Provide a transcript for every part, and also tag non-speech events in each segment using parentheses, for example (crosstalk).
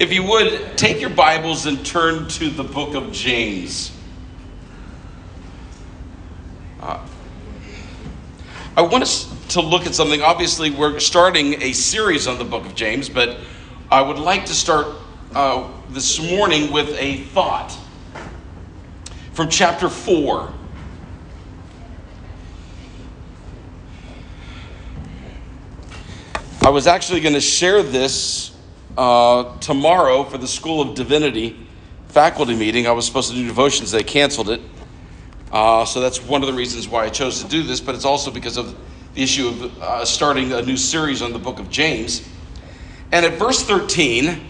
If you would, take your Bibles and turn to the book of James. Uh, I want us to look at something. Obviously, we're starting a series on the book of James, but I would like to start uh, this morning with a thought from chapter 4. I was actually going to share this uh, tomorrow for the School of Divinity faculty meeting. I was supposed to do devotions, they canceled it. Uh, so that's one of the reasons why I chose to do this, but it's also because of the issue of uh, starting a new series on the book of James. And at verse 13,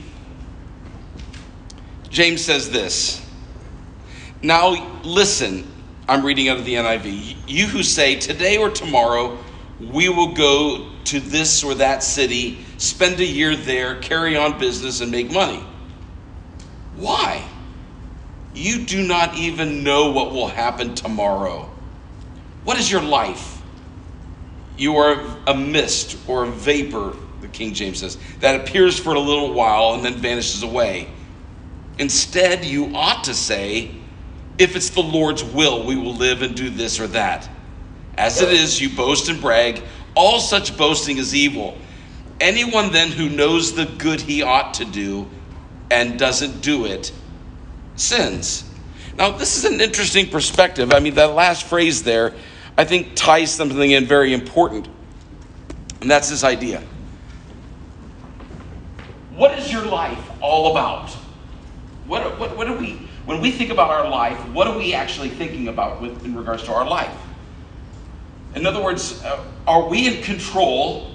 James says this Now listen, I'm reading out of the NIV. You who say, Today or tomorrow we will go to this or that city, spend a year there, carry on business, and make money. Why? You do not even know what will happen tomorrow. What is your life? You are a mist or a vapor, the King James says, that appears for a little while and then vanishes away. Instead, you ought to say, if it's the Lord's will, we will live and do this or that. As it is, you boast and brag. All such boasting is evil. Anyone then who knows the good he ought to do and doesn't do it sins. Now, this is an interesting perspective. I mean, that last phrase there, I think, ties something in very important. And that's this idea. What is your life all about? What, what, what do we, when we think about our life, what are we actually thinking about with, in regards to our life? In other words, uh, are we in control?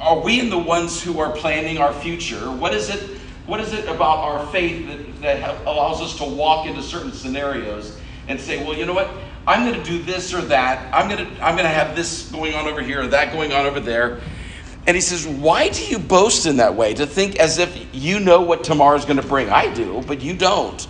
Are we the ones who are planning our future? What is it? What is it about our faith that, that allows us to walk into certain scenarios and say, well, you know what? I'm going to do this or that. I'm going to I'm going to have this going on over here or that going on over there. And he says, Why do you boast in that way? To think as if you know what tomorrow's going to bring. I do, but you don't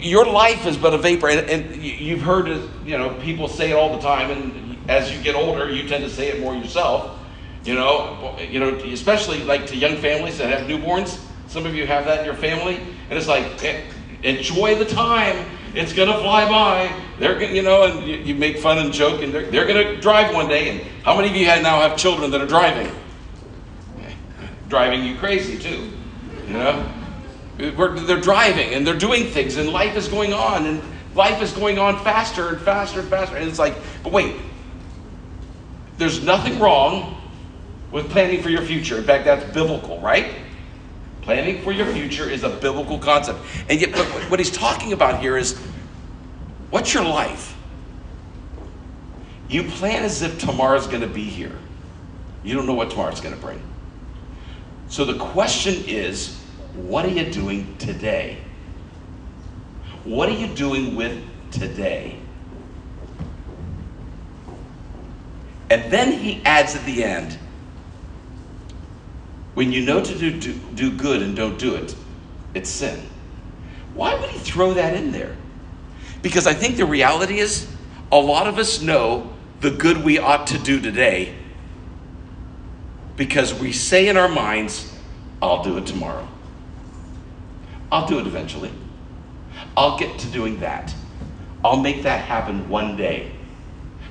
your life is but a vapor. And, and you've heard, you know, people say it all the time. And as you get older, you tend to say it more yourself. You know, you know, especially like to young families that have newborns. Some of you have that in your family, and it's like, eh, enjoy the time. It's gonna fly by. They're gonna, you know, and you, you make fun and joke, and they're, they're gonna drive one day. And how many of you now have children that are driving? Driving you crazy too, you know. We're, they're driving and they're doing things, and life is going on, and life is going on faster and faster and faster. And it's like, but wait, there's nothing wrong with planning for your future. In fact, that's biblical, right? Planning for your future is a biblical concept. And yet, what he's talking about here is what's your life? You plan as if tomorrow's going to be here. You don't know what tomorrow's going to bring. So the question is what are you doing today? What are you doing with today? And then he adds at the end when you know to do, do, do good and don't do it, it's sin. Why would he throw that in there? Because I think the reality is a lot of us know the good we ought to do today because we say in our minds, I'll do it tomorrow. I'll do it eventually. I'll get to doing that. I'll make that happen one day.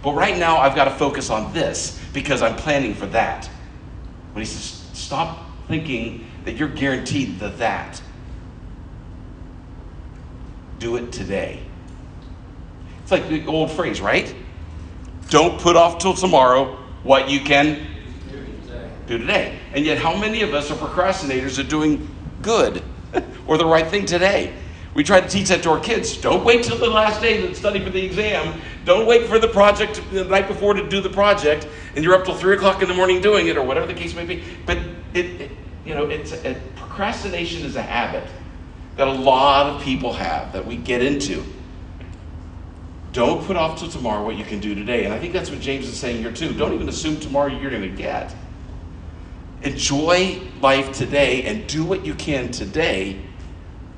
But right now, I've got to focus on this because I'm planning for that. When he says, stop thinking that you're guaranteed the that. Do it today. It's like the old phrase, right? Don't put off till tomorrow what you can do today. And yet, how many of us are procrastinators at doing good? (laughs) or the right thing today. We try to teach that to our kids. Don't wait till the last day to study for the exam. Don't wait for the project the night before to do the project, and you're up till three o'clock in the morning doing it, or whatever the case may be. But it, it you know, it's a, procrastination is a habit that a lot of people have that we get into. Don't put off till tomorrow what you can do today. And I think that's what James is saying here too. Don't even assume tomorrow you're going to get. Enjoy life today and do what you can today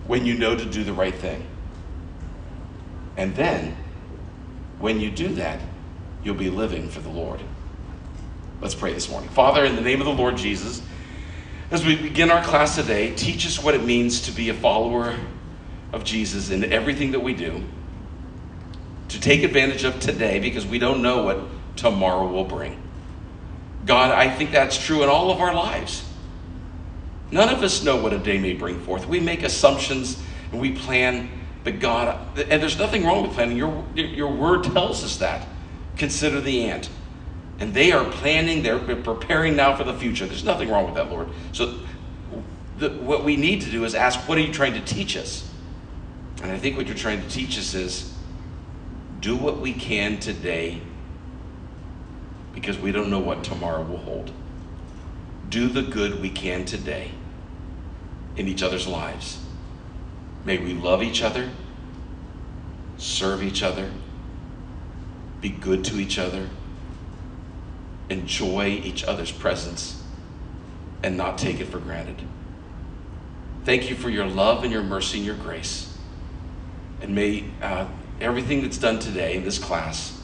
when you know to do the right thing. And then, when you do that, you'll be living for the Lord. Let's pray this morning. Father, in the name of the Lord Jesus, As we begin our class today, teach us what it means to be a follower of Jesus in everything that we do, to take advantage of today because we don't know what tomorrow will bring. God, I think that's true in all of our lives. None of us know what a day may bring forth. We make assumptions and we plan, but God, and there's nothing wrong with planning. Your, your word tells us that. Consider the ant. And they are planning, they're preparing now for the future. There's nothing wrong with that, Lord. So, the, what we need to do is ask, what are you trying to teach us? And I think what you're trying to teach us is do what we can today because we don't know what tomorrow will hold. Do the good we can today in each other's lives. May we love each other, serve each other, be good to each other enjoy each other's presence and not take it for granted. Thank you for your love and your mercy and your grace. And may uh, everything that's done today in this class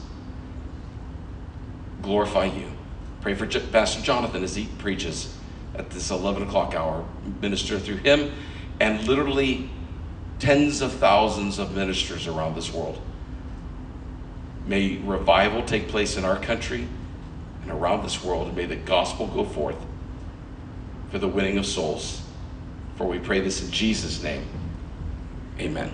glorify you. Pray for J- Pastor Jonathan as he preaches at this 11 o'clock hour. Minister through him and literally tens of thousands of ministers around this world. May revival take place in our country and around this world, and may the gospel go forth for the winning of souls. For we pray this in Jesus' name. Amen.